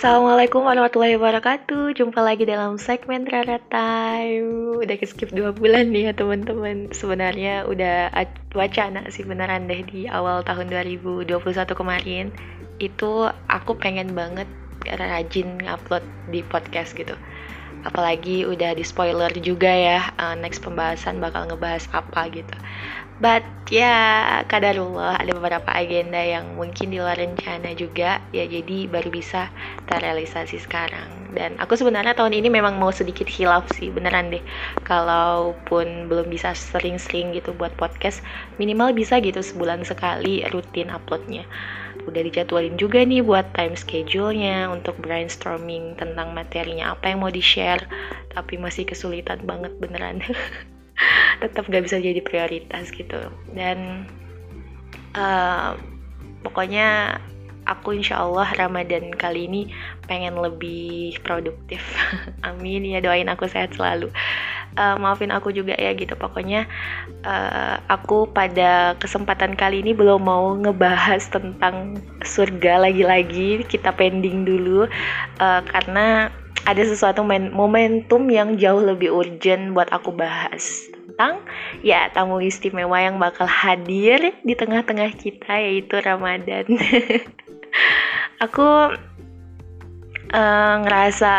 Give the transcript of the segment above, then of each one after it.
Assalamualaikum warahmatullahi wabarakatuh. Jumpa lagi dalam segmen Rara Time Udah skip 2 bulan nih ya teman-teman. Sebenarnya udah wacana sih beneran deh di awal tahun 2021 kemarin. Itu aku pengen banget rajin upload di podcast gitu. Apalagi udah di spoiler juga ya uh, Next pembahasan bakal ngebahas apa gitu But ya kadarullah ada beberapa agenda yang mungkin di luar rencana juga. Ya jadi baru bisa terrealisasi sekarang. Dan aku sebenarnya tahun ini memang mau sedikit hilaf sih beneran deh. Kalaupun belum bisa sering-sering gitu buat podcast minimal bisa gitu sebulan sekali rutin uploadnya. Udah dijadwalin juga nih buat time schedule-nya untuk brainstorming tentang materinya apa yang mau di-share. Tapi masih kesulitan banget beneran tetap gak bisa jadi prioritas gitu. Dan uh, pokoknya aku insya Allah Ramadan kali ini pengen lebih produktif. Amin ya doain aku sehat selalu. Uh, maafin aku juga ya gitu. Pokoknya uh, aku pada kesempatan kali ini belum mau ngebahas tentang surga lagi-lagi. Kita pending dulu uh, karena ada sesuatu momentum yang jauh lebih urgent buat aku bahas tentang ya tamu istimewa yang bakal hadir di tengah-tengah kita yaitu Ramadan. aku uh, ngerasa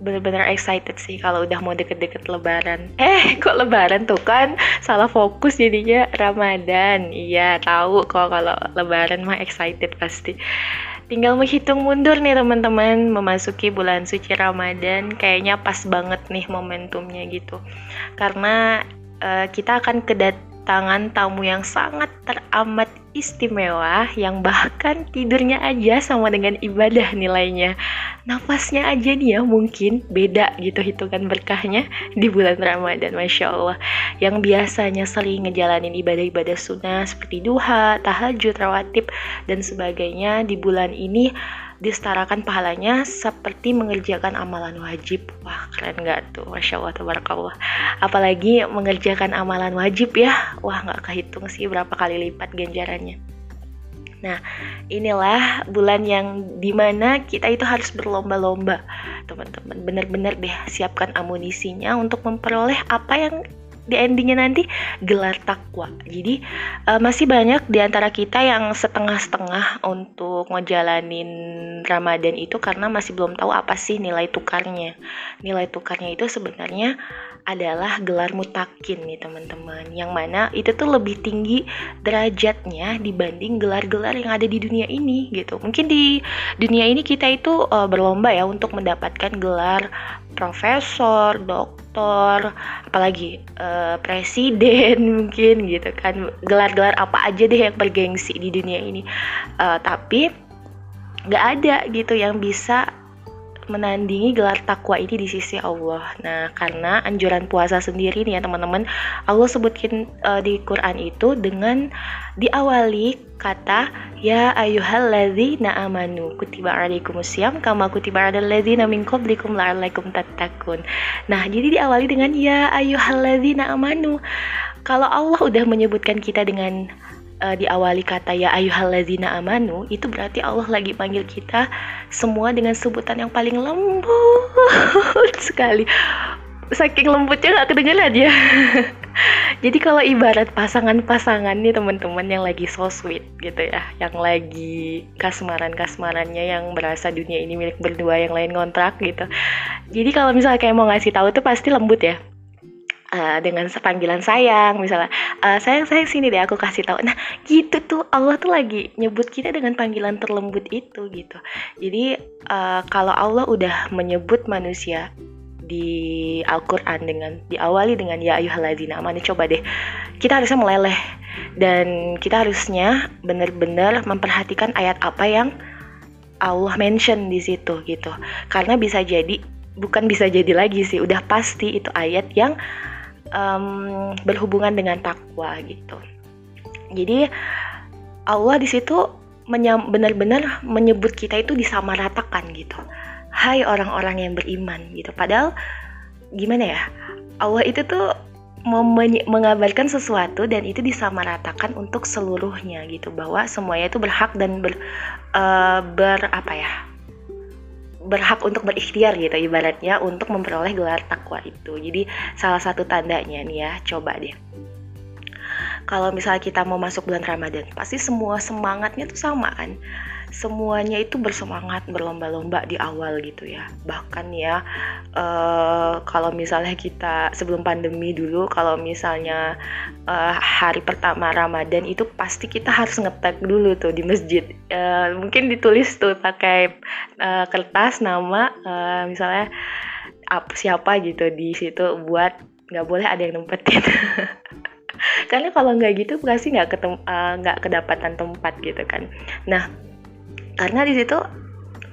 bener-bener excited sih kalau udah mau deket-deket lebaran. Eh, kok lebaran tuh kan salah fokus jadinya Ramadan. Iya, tahu kok kalau lebaran mah excited pasti. Tinggal menghitung mundur nih teman-teman memasuki bulan suci Ramadan kayaknya pas banget nih momentumnya gitu. Karena uh, kita akan kedatangan tamu yang sangat teramat istimewa yang bahkan tidurnya aja sama dengan ibadah nilainya. Nafasnya aja nih ya mungkin beda gitu hitungan berkahnya di bulan Ramadan Masya Allah. Yang biasanya sering ngejalanin ibadah-ibadah sunnah seperti duha, tahajud, rawatib, dan sebagainya di bulan ini disetarakan pahalanya seperti mengerjakan amalan wajib. Wah, keren gak tuh? Masya Allah, tabarakallah. Apalagi mengerjakan amalan wajib ya. Wah, gak kehitung sih berapa kali lipat ganjarannya. Nah, inilah bulan yang di mana kita itu harus berlomba-lomba, teman-teman. Bener-bener deh siapkan amunisinya untuk memperoleh apa yang di endingnya nanti gelar takwa. Jadi uh, masih banyak di antara kita yang setengah-setengah untuk ngejalanin Ramadan itu karena masih belum tahu apa sih nilai tukarnya. Nilai tukarnya itu sebenarnya adalah gelar mutakin nih teman-teman. Yang mana itu tuh lebih tinggi derajatnya dibanding gelar-gelar yang ada di dunia ini gitu. Mungkin di dunia ini kita itu uh, berlomba ya untuk mendapatkan gelar profesor, doktor, apalagi uh, presiden mungkin gitu kan gelar-gelar apa aja deh yang bergengsi di dunia ini. Uh, tapi nggak ada gitu yang bisa menandingi gelar takwa ini di sisi Allah. Nah, karena anjuran puasa sendiri nih ya teman-teman, Allah sebutkin uh, di Quran itu dengan diawali kata ya ayyuhalladzina amanu kutiba alaikumusiyam kama kutiba alal ladzina min qablikum la'allakum tattaqun. Nah, jadi diawali dengan ya ayyuhalladzina amanu. Kalau Allah udah menyebutkan kita dengan uh, diawali kata ya ayyuhallazina amanu itu berarti Allah lagi panggil kita semua dengan sebutan yang paling lembut sekali. Saking lembutnya nggak kedengeran ya. Jadi kalau ibarat pasangan-pasangan nih teman-teman yang lagi so sweet gitu ya yang lagi kasmaran-kasmarannya yang berasa dunia ini milik berdua yang lain ngontrak gitu. Jadi kalau misalnya kayak mau ngasih tahu tuh pasti lembut ya uh, dengan panggilan sayang misalnya uh, sayang sayang sini deh aku kasih tahu. Nah gitu tuh Allah tuh lagi nyebut kita dengan panggilan terlembut itu gitu. Jadi uh, kalau Allah udah menyebut manusia di Al-Quran dengan diawali dengan ya ayuhalladzina amanu coba deh kita harusnya meleleh. Dan kita harusnya benar-benar memperhatikan ayat apa yang Allah mention di situ gitu. Karena bisa jadi bukan bisa jadi lagi sih udah pasti itu ayat yang um, berhubungan dengan takwa gitu. Jadi Allah di situ benar-benar menyebut kita itu disamaratakan gitu. Hai orang-orang yang beriman gitu. Padahal gimana ya? Allah itu tuh mengabarkan sesuatu dan itu disamaratakan untuk seluruhnya gitu bahwa semuanya itu berhak dan ber, uh, ber apa ya berhak untuk berikhtiar gitu ibaratnya untuk memperoleh gelar takwa itu. Jadi salah satu tandanya nih ya, coba deh. Kalau misalnya kita mau masuk bulan Ramadan, pasti semua semangatnya tuh sama kan semuanya itu bersemangat berlomba-lomba di awal gitu ya. Bahkan ya uh, kalau misalnya kita sebelum pandemi dulu kalau misalnya uh, hari pertama Ramadan itu pasti kita harus ngetek dulu tuh di masjid. Uh, mungkin ditulis tuh pakai uh, kertas nama uh, misalnya apa siapa gitu di situ buat nggak boleh ada yang nempetin. Karena kalau nggak gitu pasti nggak ketemu nggak uh, kedapatan tempat gitu kan. Nah karena di situ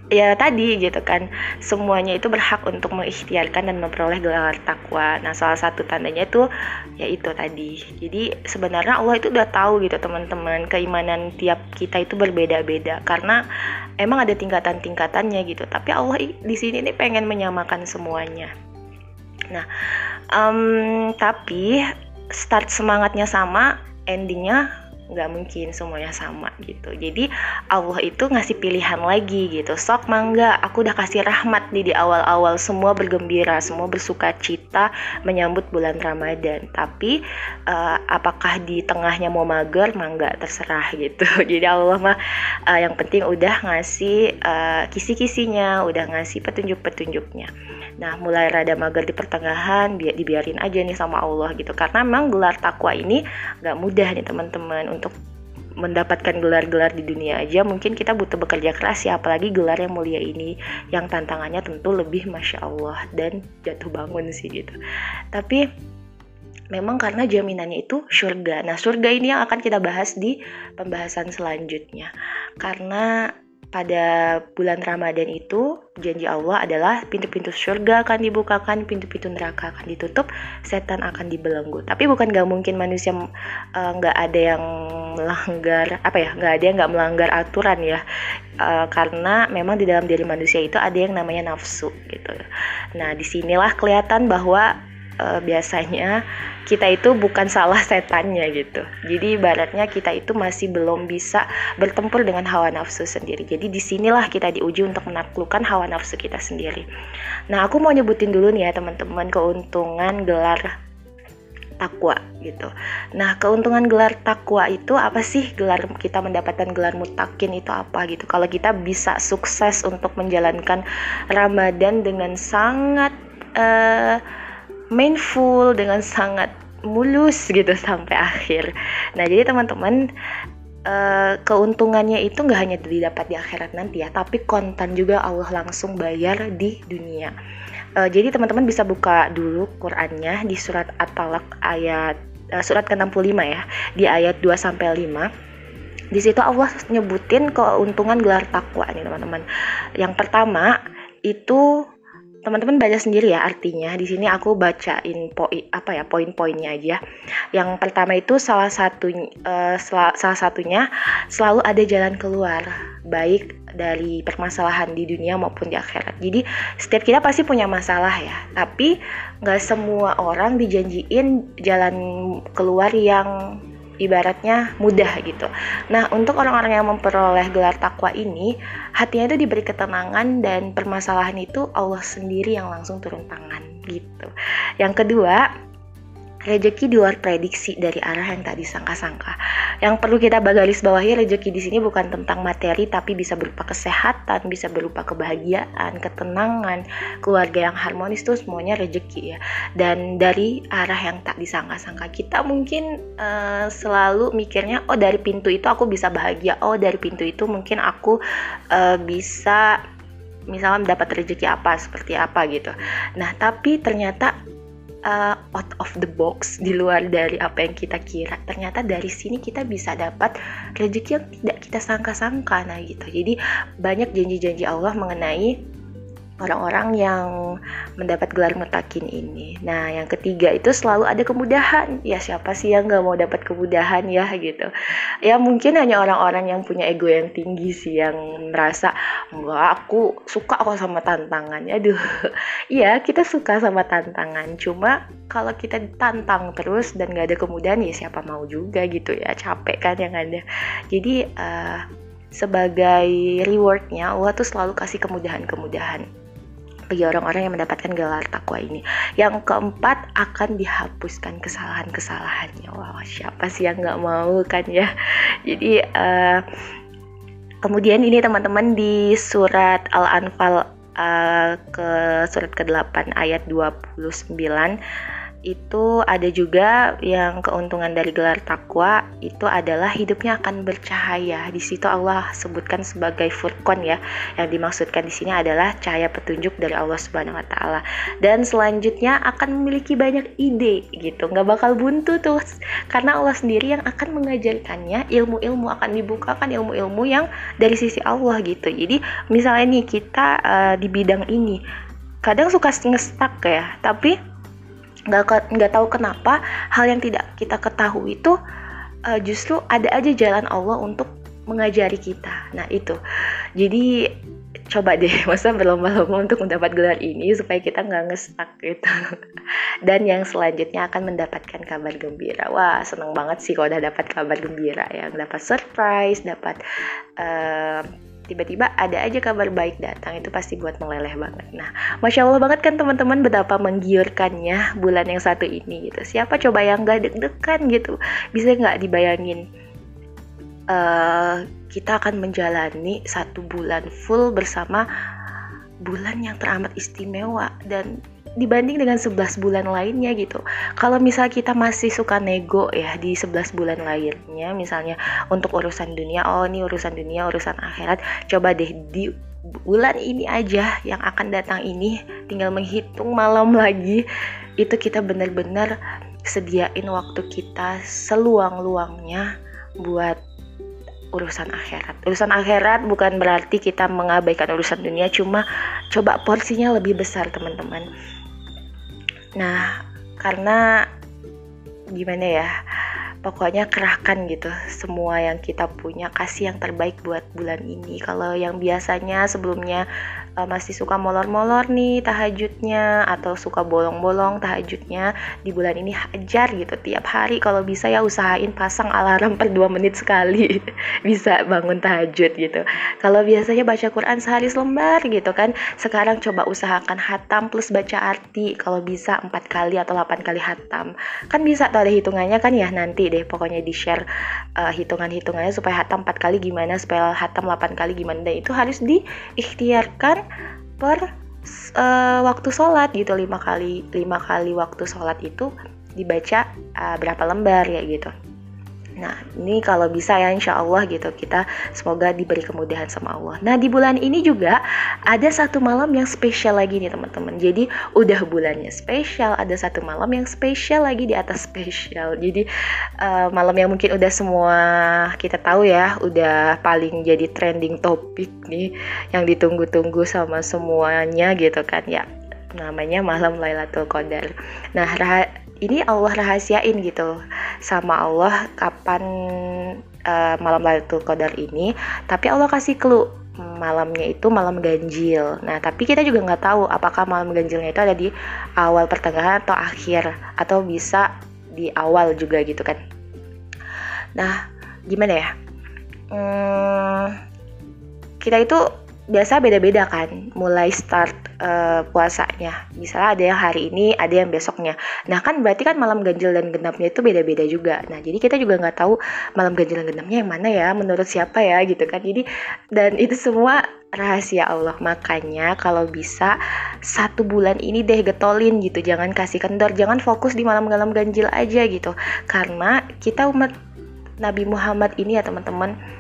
ya tadi gitu kan semuanya itu berhak untuk mengikhtiarkan dan memperoleh gelar takwa. Nah salah satu tandanya itu ya itu tadi. Jadi sebenarnya Allah itu udah tahu gitu teman-teman keimanan tiap kita itu berbeda-beda. Karena emang ada tingkatan-tingkatannya gitu. Tapi Allah di sini nih pengen menyamakan semuanya. Nah um, tapi start semangatnya sama endingnya nggak mungkin semuanya sama gitu. Jadi Allah itu ngasih pilihan lagi gitu. Sok mangga aku udah kasih rahmat nih di awal-awal. Semua bergembira semua bersuka cita menyambut bulan Ramadan. Tapi uh, apakah di tengahnya mau mager? Mangga terserah gitu. Jadi Allah mah uh, yang penting udah ngasih uh, kisi-kisinya udah ngasih petunjuk-petunjuknya. Nah, mulai rada mager di pertengahan, bi dibiarin aja nih sama Allah gitu. Karena memang gelar takwa ini gak mudah nih teman-teman untuk mendapatkan gelar-gelar di dunia aja mungkin kita butuh bekerja keras ya apalagi gelar yang mulia ini yang tantangannya tentu lebih masya Allah dan jatuh bangun sih gitu. Tapi memang karena jaminannya itu surga. Nah surga ini yang akan kita bahas di pembahasan selanjutnya. Karena pada bulan Ramadan itu janji Allah adalah pintu-pintu surga akan dibukakan, pintu-pintu neraka akan ditutup, setan akan dibelenggu. Tapi bukan gak mungkin manusia uh, nggak ada yang melanggar apa ya, nggak ada yang nggak melanggar aturan ya, uh, karena memang di dalam diri manusia itu ada yang namanya nafsu gitu. Nah di sinilah kelihatan bahwa uh, biasanya kita itu bukan salah setannya gitu. Jadi ibaratnya kita itu masih belum bisa bertempur dengan hawa nafsu sendiri. Jadi di sinilah kita diuji untuk menaklukkan hawa nafsu kita sendiri. Nah aku mau nyebutin dulu nih ya teman-teman keuntungan gelar takwa gitu. Nah, keuntungan gelar takwa itu apa sih? Gelar kita mendapatkan gelar mutakin itu apa gitu. Kalau kita bisa sukses untuk menjalankan Ramadan dengan sangat uh, mindful dengan sangat mulus gitu sampai akhir. Nah jadi teman-teman uh, keuntungannya itu nggak hanya didapat di akhirat nanti ya, tapi kontan juga Allah langsung bayar di dunia. Uh, jadi teman-teman bisa buka dulu Qurannya di surat At-Talaq ayat uh, surat ke-65 ya, di ayat 2 sampai 5 di situ Allah nyebutin keuntungan gelar takwa nih teman-teman. Yang pertama itu teman-teman baca sendiri ya artinya. Di sini aku bacain poin apa ya poin-poinnya aja. Yang pertama itu salah satu uh, sel salah satunya selalu ada jalan keluar baik dari permasalahan di dunia maupun di akhirat. Jadi setiap kita pasti punya masalah ya, tapi nggak semua orang dijanjiin jalan keluar yang ibaratnya mudah gitu. Nah, untuk orang-orang yang memperoleh gelar takwa ini, hatinya itu diberi ketenangan dan permasalahan itu Allah sendiri yang langsung turun tangan gitu. Yang kedua, Rezeki di luar prediksi dari arah yang tak disangka-sangka. Yang perlu kita garis bawahi rezeki di sini bukan tentang materi tapi bisa berupa kesehatan, bisa berupa kebahagiaan, ketenangan, keluarga yang harmonis itu semuanya rezeki ya. Dan dari arah yang tak disangka-sangka kita mungkin uh, selalu mikirnya oh dari pintu itu aku bisa bahagia, oh dari pintu itu mungkin aku uh, bisa misalnya mendapat rezeki apa seperti apa gitu. Nah, tapi ternyata uh, out of the box di luar dari apa yang kita kira. Ternyata dari sini kita bisa dapat rezeki yang tidak kita sangka-sangka nah gitu. Jadi banyak janji-janji Allah mengenai orang-orang yang mendapat gelar mutakin ini. Nah, yang ketiga itu selalu ada kemudahan. Ya siapa sih yang nggak mau dapat kemudahan ya gitu. Ya mungkin hanya orang-orang yang punya ego yang tinggi sih yang merasa enggak aku suka kok sama tantangan. Aduh, iya kita suka sama tantangan. Cuma kalau kita ditantang terus dan nggak ada kemudahan ya siapa mau juga gitu ya capek kan yang ada. Jadi uh, sebagai rewardnya Allah tuh selalu kasih kemudahan-kemudahan bagi orang-orang yang mendapatkan gelar takwa ini. Yang keempat akan dihapuskan kesalahan-kesalahannya. Wah siapa sih yang nggak mau kan ya? Jadi uh, kemudian ini teman-teman di surat Al-Anfal uh, ke surat ke-8 ayat 29 itu ada juga yang keuntungan dari gelar takwa itu adalah hidupnya akan bercahaya. Di situ Allah sebutkan sebagai furqan ya. Yang dimaksudkan di sini adalah cahaya petunjuk dari Allah Subhanahu wa taala. Dan selanjutnya akan memiliki banyak ide gitu. nggak bakal buntu tuh karena Allah sendiri yang akan mengajarkannya, ilmu-ilmu akan dibukakan ilmu-ilmu yang dari sisi Allah gitu. Jadi misalnya nih kita uh, di bidang ini kadang suka ngestak ya, tapi nggak nggak tahu kenapa hal yang tidak kita ketahui itu uh, justru ada aja jalan Allah untuk mengajari kita. Nah itu, jadi coba deh masa berlomba-lomba untuk mendapat gelar ini supaya kita nggak ngestak gitu. Dan yang selanjutnya akan mendapatkan kabar gembira. Wah seneng banget sih kalau udah dapat kabar gembira yang dapat surprise, dapat uh, tiba-tiba ada aja kabar baik datang itu pasti buat meleleh banget. Nah, masya Allah banget kan teman-teman betapa menggiurkannya bulan yang satu ini gitu. Siapa coba yang gak deg-degan gitu, bisa nggak dibayangin? Uh, kita akan menjalani satu bulan full bersama bulan yang teramat istimewa dan dibanding dengan 11 bulan lainnya gitu. Kalau misal kita masih suka nego ya di 11 bulan lainnya misalnya untuk urusan dunia, oh ini urusan dunia, urusan akhirat, coba deh di bulan ini aja yang akan datang ini tinggal menghitung malam lagi itu kita benar-benar sediain waktu kita seluang-luangnya buat urusan akhirat. Urusan akhirat bukan berarti kita mengabaikan urusan dunia, cuma coba porsinya lebih besar, teman-teman. Nah, karena gimana ya? Pokoknya kerahkan gitu semua yang kita punya, kasih yang terbaik buat bulan ini. Kalau yang biasanya sebelumnya uh, masih suka molor-molor nih tahajudnya atau suka bolong-bolong tahajudnya di bulan ini hajar gitu tiap hari. Kalau bisa ya usahain pasang alarm per 2 menit sekali bisa bangun tahajud gitu. Kalau biasanya baca Quran sehari selembar gitu kan sekarang coba usahakan hatam plus baca arti. Kalau bisa empat kali atau 8 kali hatam. Kan bisa tuh ada hitungannya kan ya nanti deh pokoknya di share uh, hitungan-hitungannya supaya hatam 4 kali gimana supaya hatam 8 kali gimana. Dan itu harus diikhtiarkan per uh, waktu sholat gitu lima kali lima kali waktu sholat itu dibaca uh, berapa lembar ya gitu Nah, ini kalau bisa ya insya Allah gitu kita semoga diberi kemudahan sama Allah. Nah, di bulan ini juga ada satu malam yang spesial lagi nih teman-teman. Jadi udah bulannya spesial, ada satu malam yang spesial lagi di atas spesial. Jadi uh, malam yang mungkin udah semua kita tahu ya, udah paling jadi trending topik nih yang ditunggu-tunggu sama semuanya gitu kan ya namanya malam Lailatul Qadar. Nah, ini Allah rahasiain gitu sama Allah kapan uh, malam Lailatul Qadar ini tapi Allah kasih clue malamnya itu malam ganjil. Nah tapi kita juga nggak tahu apakah malam ganjilnya itu ada di awal pertengahan atau akhir atau bisa di awal juga gitu kan. Nah gimana ya? Hmm, kita itu biasa beda-beda kan mulai start uh, puasanya. Misalnya ada yang hari ini ada yang besoknya. Nah kan berarti kan malam ganjil dan genapnya itu beda-beda juga. Nah jadi kita juga nggak tahu malam ganjil dan genapnya yang mana ya menurut siapa ya gitu kan. Jadi dan itu semua rahasia Allah. Makanya kalau bisa satu bulan ini deh getolin gitu. Jangan kasih kendor jangan fokus di malam-malam ganjil aja gitu. Karena kita umat Nabi Muhammad ini ya teman-teman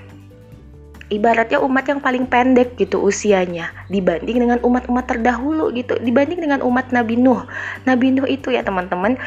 ibaratnya umat yang paling pendek gitu usianya dibanding dengan umat-umat terdahulu gitu. Dibanding dengan umat Nabi Nuh. Nabi Nuh itu ya teman-teman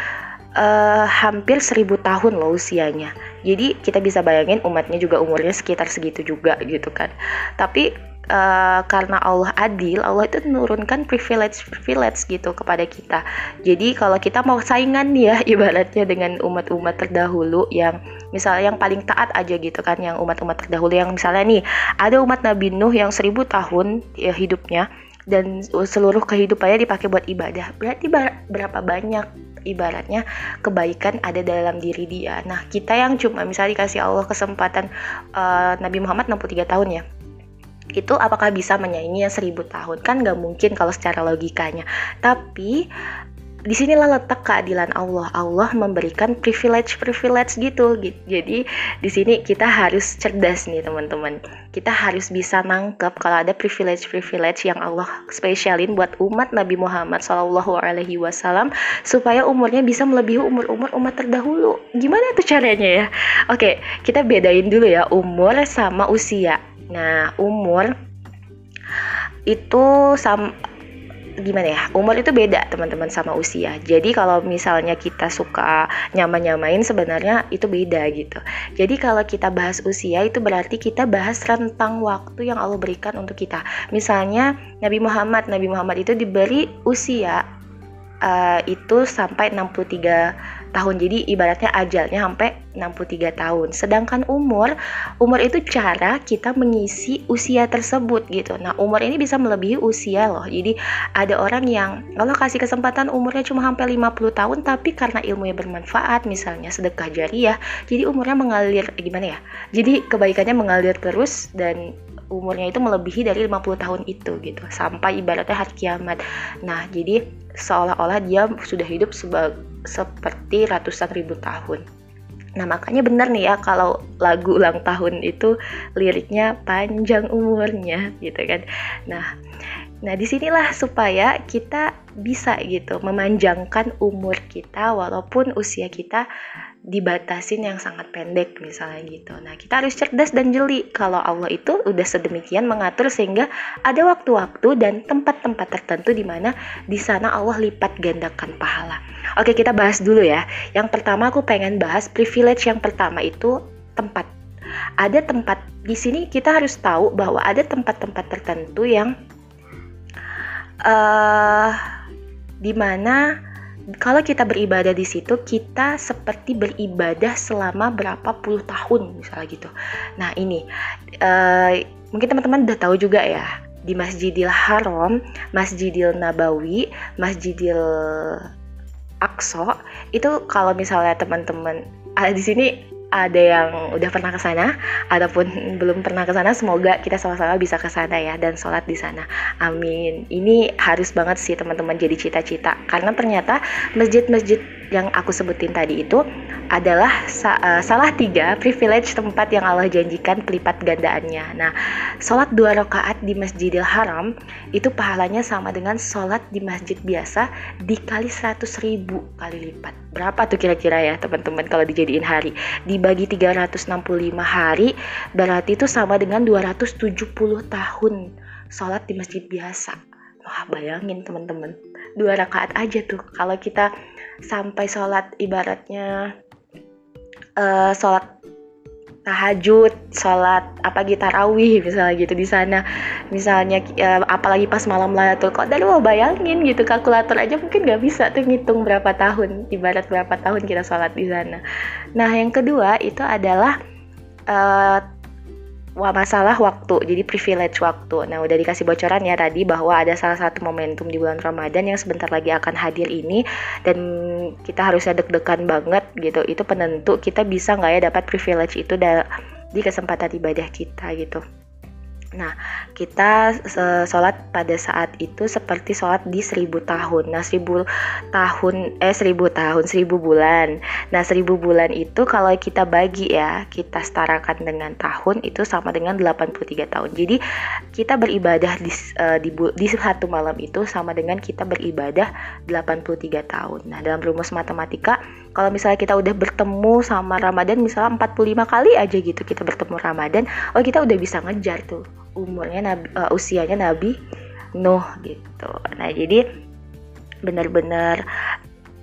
uh, hampir seribu tahun loh usianya. Jadi kita bisa bayangin umatnya juga umurnya sekitar segitu juga gitu kan. Tapi uh, karena Allah adil, Allah itu menurunkan privilege privilege gitu kepada kita. Jadi kalau kita mau saingan ya ibaratnya dengan umat-umat terdahulu yang misalnya yang paling taat aja gitu kan, yang umat-umat terdahulu yang misalnya nih ada umat Nabi Nuh yang seribu tahun ya hidupnya dan seluruh kehidupannya dipakai buat ibadah. Berarti berapa banyak ibaratnya kebaikan ada dalam diri dia. Nah, kita yang cuma misalnya dikasih Allah kesempatan uh, Nabi Muhammad 63 tahun ya itu apakah bisa menyaingi yang seribu tahun kan nggak mungkin kalau secara logikanya tapi di sinilah letak keadilan Allah. Allah memberikan privilege-privilege gitu, gitu. Jadi di sini kita harus cerdas nih teman-teman. Kita harus bisa nangkep kalau ada privilege-privilege yang Allah spesialin buat umat Nabi Muhammad Shallallahu Alaihi Wasallam supaya umurnya bisa melebihi umur-umur umat terdahulu. Gimana tuh caranya ya? Oke, kita bedain dulu ya umur sama usia. Nah, umur itu sama gimana ya? Umur itu beda teman-teman sama usia. Jadi kalau misalnya kita suka nyama-nyamain sebenarnya itu beda gitu. Jadi kalau kita bahas usia itu berarti kita bahas rentang waktu yang Allah berikan untuk kita. Misalnya Nabi Muhammad. Nabi Muhammad itu diberi usia uh, itu sampai 63 tahun. Jadi ibaratnya ajalnya sampai 63 tahun. Sedangkan umur, umur itu cara kita mengisi usia tersebut gitu. Nah, umur ini bisa melebihi usia loh. Jadi ada orang yang kalau kasih kesempatan umurnya cuma sampai 50 tahun tapi karena ilmunya bermanfaat misalnya sedekah jariah, jadi umurnya mengalir gimana ya? Jadi kebaikannya mengalir terus dan umurnya itu melebihi dari 50 tahun itu gitu sampai ibaratnya hari kiamat. Nah, jadi seolah-olah dia sudah hidup sebagai seperti ratusan ribu tahun. Nah makanya benar nih ya kalau lagu ulang tahun itu liriknya panjang umurnya gitu kan. Nah, nah di sinilah supaya kita bisa gitu memanjangkan umur kita walaupun usia kita dibatasin yang sangat pendek misalnya gitu. Nah, kita harus cerdas dan jeli kalau Allah itu udah sedemikian mengatur sehingga ada waktu-waktu dan tempat-tempat tertentu di mana di sana Allah lipat gandakan pahala. Oke, kita bahas dulu ya. Yang pertama aku pengen bahas privilege yang pertama itu tempat. Ada tempat di sini kita harus tahu bahwa ada tempat-tempat tertentu yang uh, di mana kalau kita beribadah di situ kita seperti beribadah selama berapa puluh tahun misalnya gitu. Nah ini uh, mungkin teman-teman udah tahu juga ya di Masjidil Haram, Masjidil Nabawi, Masjidil Aqsa itu kalau misalnya teman-teman ada di sini ada yang udah pernah ke sana ataupun belum pernah ke sana semoga kita sama-sama bisa ke sana ya dan sholat di sana amin ini harus banget sih teman-teman jadi cita-cita karena ternyata masjid-masjid yang aku sebutin tadi itu adalah uh, salah tiga privilege tempat yang Allah janjikan pelipat gandaannya. Nah, sholat dua rakaat di Masjidil Haram itu pahalanya sama dengan sholat di masjid biasa dikali 100 ribu kali lipat. Berapa tuh kira-kira ya teman-teman kalau dijadiin hari? Dibagi 365 hari berarti itu sama dengan 270 tahun sholat di masjid biasa. Wah bayangin teman-teman dua rakaat aja tuh kalau kita sampai sholat ibaratnya uh, sholat tahajud, sholat apa gitu tarawih misalnya gitu di sana, misalnya uh, apalagi pas malam Lailatul Qadar, wah bayangin gitu kalkulator aja mungkin nggak bisa tuh ngitung berapa tahun, ibarat berapa tahun kita sholat di sana. Nah yang kedua itu adalah uh, masalah waktu, jadi privilege waktu. Nah, udah dikasih bocoran ya tadi bahwa ada salah satu momentum di bulan Ramadan yang sebentar lagi akan hadir ini dan kita harusnya deg-degan banget gitu. Itu penentu kita bisa nggak ya dapat privilege itu di kesempatan ibadah kita gitu. Nah, kita sholat pada saat itu seperti sholat di seribu tahun. Nah, seribu tahun, eh seribu tahun, seribu bulan. Nah, seribu bulan itu kalau kita bagi ya, kita setarakan dengan tahun itu sama dengan 83 tahun. Jadi, kita beribadah di, uh, di, di satu malam itu sama dengan kita beribadah 83 tahun. Nah, dalam rumus matematika, kalau misalnya kita udah bertemu sama Ramadan, misalnya 45 kali aja gitu kita bertemu Ramadan, oh kita udah bisa ngejar tuh umurnya nabi, uh, usianya Nabi Nuh gitu. Nah jadi benar-benar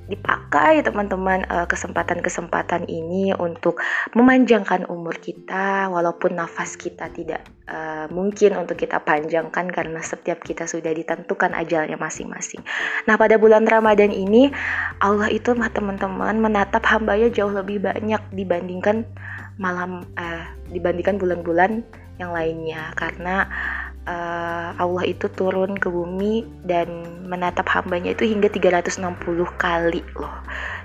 dipakai teman-teman uh, kesempatan-kesempatan ini untuk memanjangkan umur kita walaupun nafas kita tidak uh, mungkin untuk kita panjangkan karena setiap kita sudah ditentukan ajalnya masing-masing. Nah pada bulan Ramadan ini Allah itu teman-teman menatap hambanya jauh lebih banyak dibandingkan malam uh, dibandingkan bulan-bulan yang lainnya karena uh, Allah itu turun ke bumi dan menatap hambanya itu hingga 360 kali loh.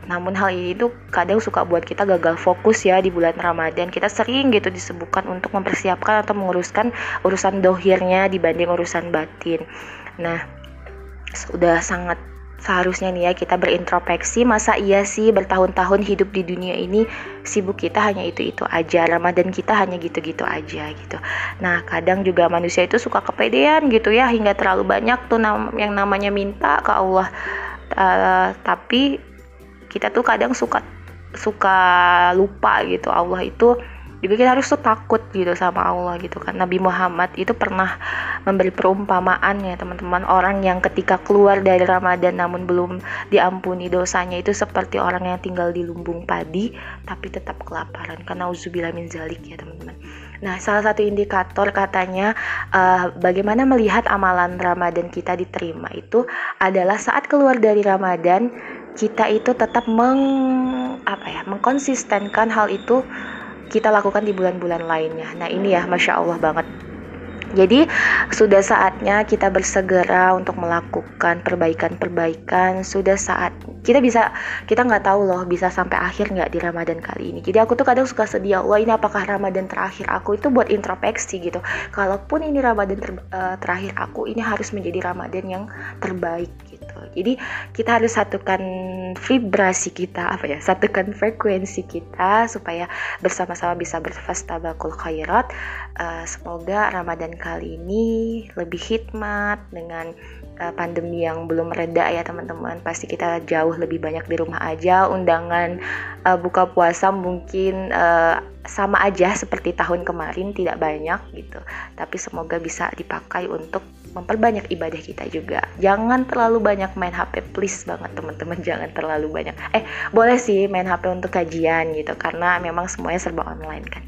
Namun hal ini itu kadang suka buat kita gagal fokus ya di bulan Ramadan. Kita sering gitu disebutkan untuk mempersiapkan atau menguruskan urusan dohirnya dibanding urusan batin. Nah, sudah sangat seharusnya nih ya kita berintrospeksi masa iya sih bertahun-tahun hidup di dunia ini sibuk kita hanya itu-itu aja Ramadan kita hanya gitu-gitu aja gitu. Nah kadang juga manusia itu suka kepedean gitu ya hingga terlalu banyak tuh yang namanya minta ke Allah. Uh, tapi kita tuh kadang suka suka lupa gitu Allah itu juga kita harus tuh takut gitu sama Allah gitu kan. Nabi Muhammad itu pernah memberi perumpamaan ya teman-teman. Orang yang ketika keluar dari Ramadan namun belum diampuni dosanya itu seperti orang yang tinggal di lumbung padi tapi tetap kelaparan. Karena uzubillah min zalik ya teman-teman. Nah salah satu indikator katanya uh, bagaimana melihat amalan Ramadan kita diterima itu adalah saat keluar dari Ramadan kita itu tetap meng apa ya mengkonsistenkan hal itu kita lakukan di bulan-bulan lainnya. Nah ini ya, masya Allah banget. Jadi sudah saatnya kita bersegera untuk melakukan perbaikan-perbaikan. Sudah saat kita bisa kita nggak tahu loh bisa sampai akhir nggak di Ramadan kali ini. Jadi aku tuh kadang suka sedih, wah ini apakah Ramadan terakhir aku itu buat introspeksi gitu. Kalaupun ini Ramadan ter, uh, terakhir aku, ini harus menjadi Ramadan yang terbaik gitu. Jadi kita harus satukan vibrasi kita apa ya, satukan frekuensi kita supaya bersama-sama bisa berfastabakul khairat. Uh, semoga Ramadan kali ini lebih hikmat dengan uh, pandemi yang belum reda ya teman-teman pasti kita jauh lebih banyak di rumah aja undangan uh, buka puasa mungkin uh, sama aja seperti tahun kemarin tidak banyak gitu. Tapi semoga bisa dipakai untuk memperbanyak ibadah kita juga. Jangan terlalu banyak main HP please banget teman-teman. Jangan terlalu banyak. Eh boleh sih main HP untuk kajian gitu karena memang semuanya serba online kan.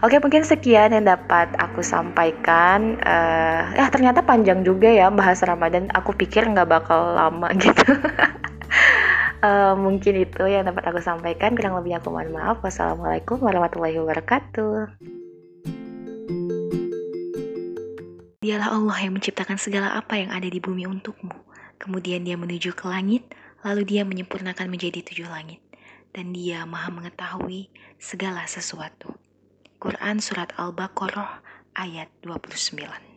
Oke mungkin sekian yang dapat aku sampaikan. Uh, ya ternyata panjang juga ya bahas Ramadan. Aku pikir nggak bakal lama gitu uh, mungkin itu yang dapat aku sampaikan kurang lebihnya aku mohon maaf wassalamualaikum warahmatullahi wabarakatuh Dialah Allah yang menciptakan segala apa yang ada di bumi untukmu. Kemudian dia menuju ke langit, lalu dia menyempurnakan menjadi tujuh langit. Dan dia maha mengetahui segala sesuatu. Quran Surat Al-Baqarah ayat 29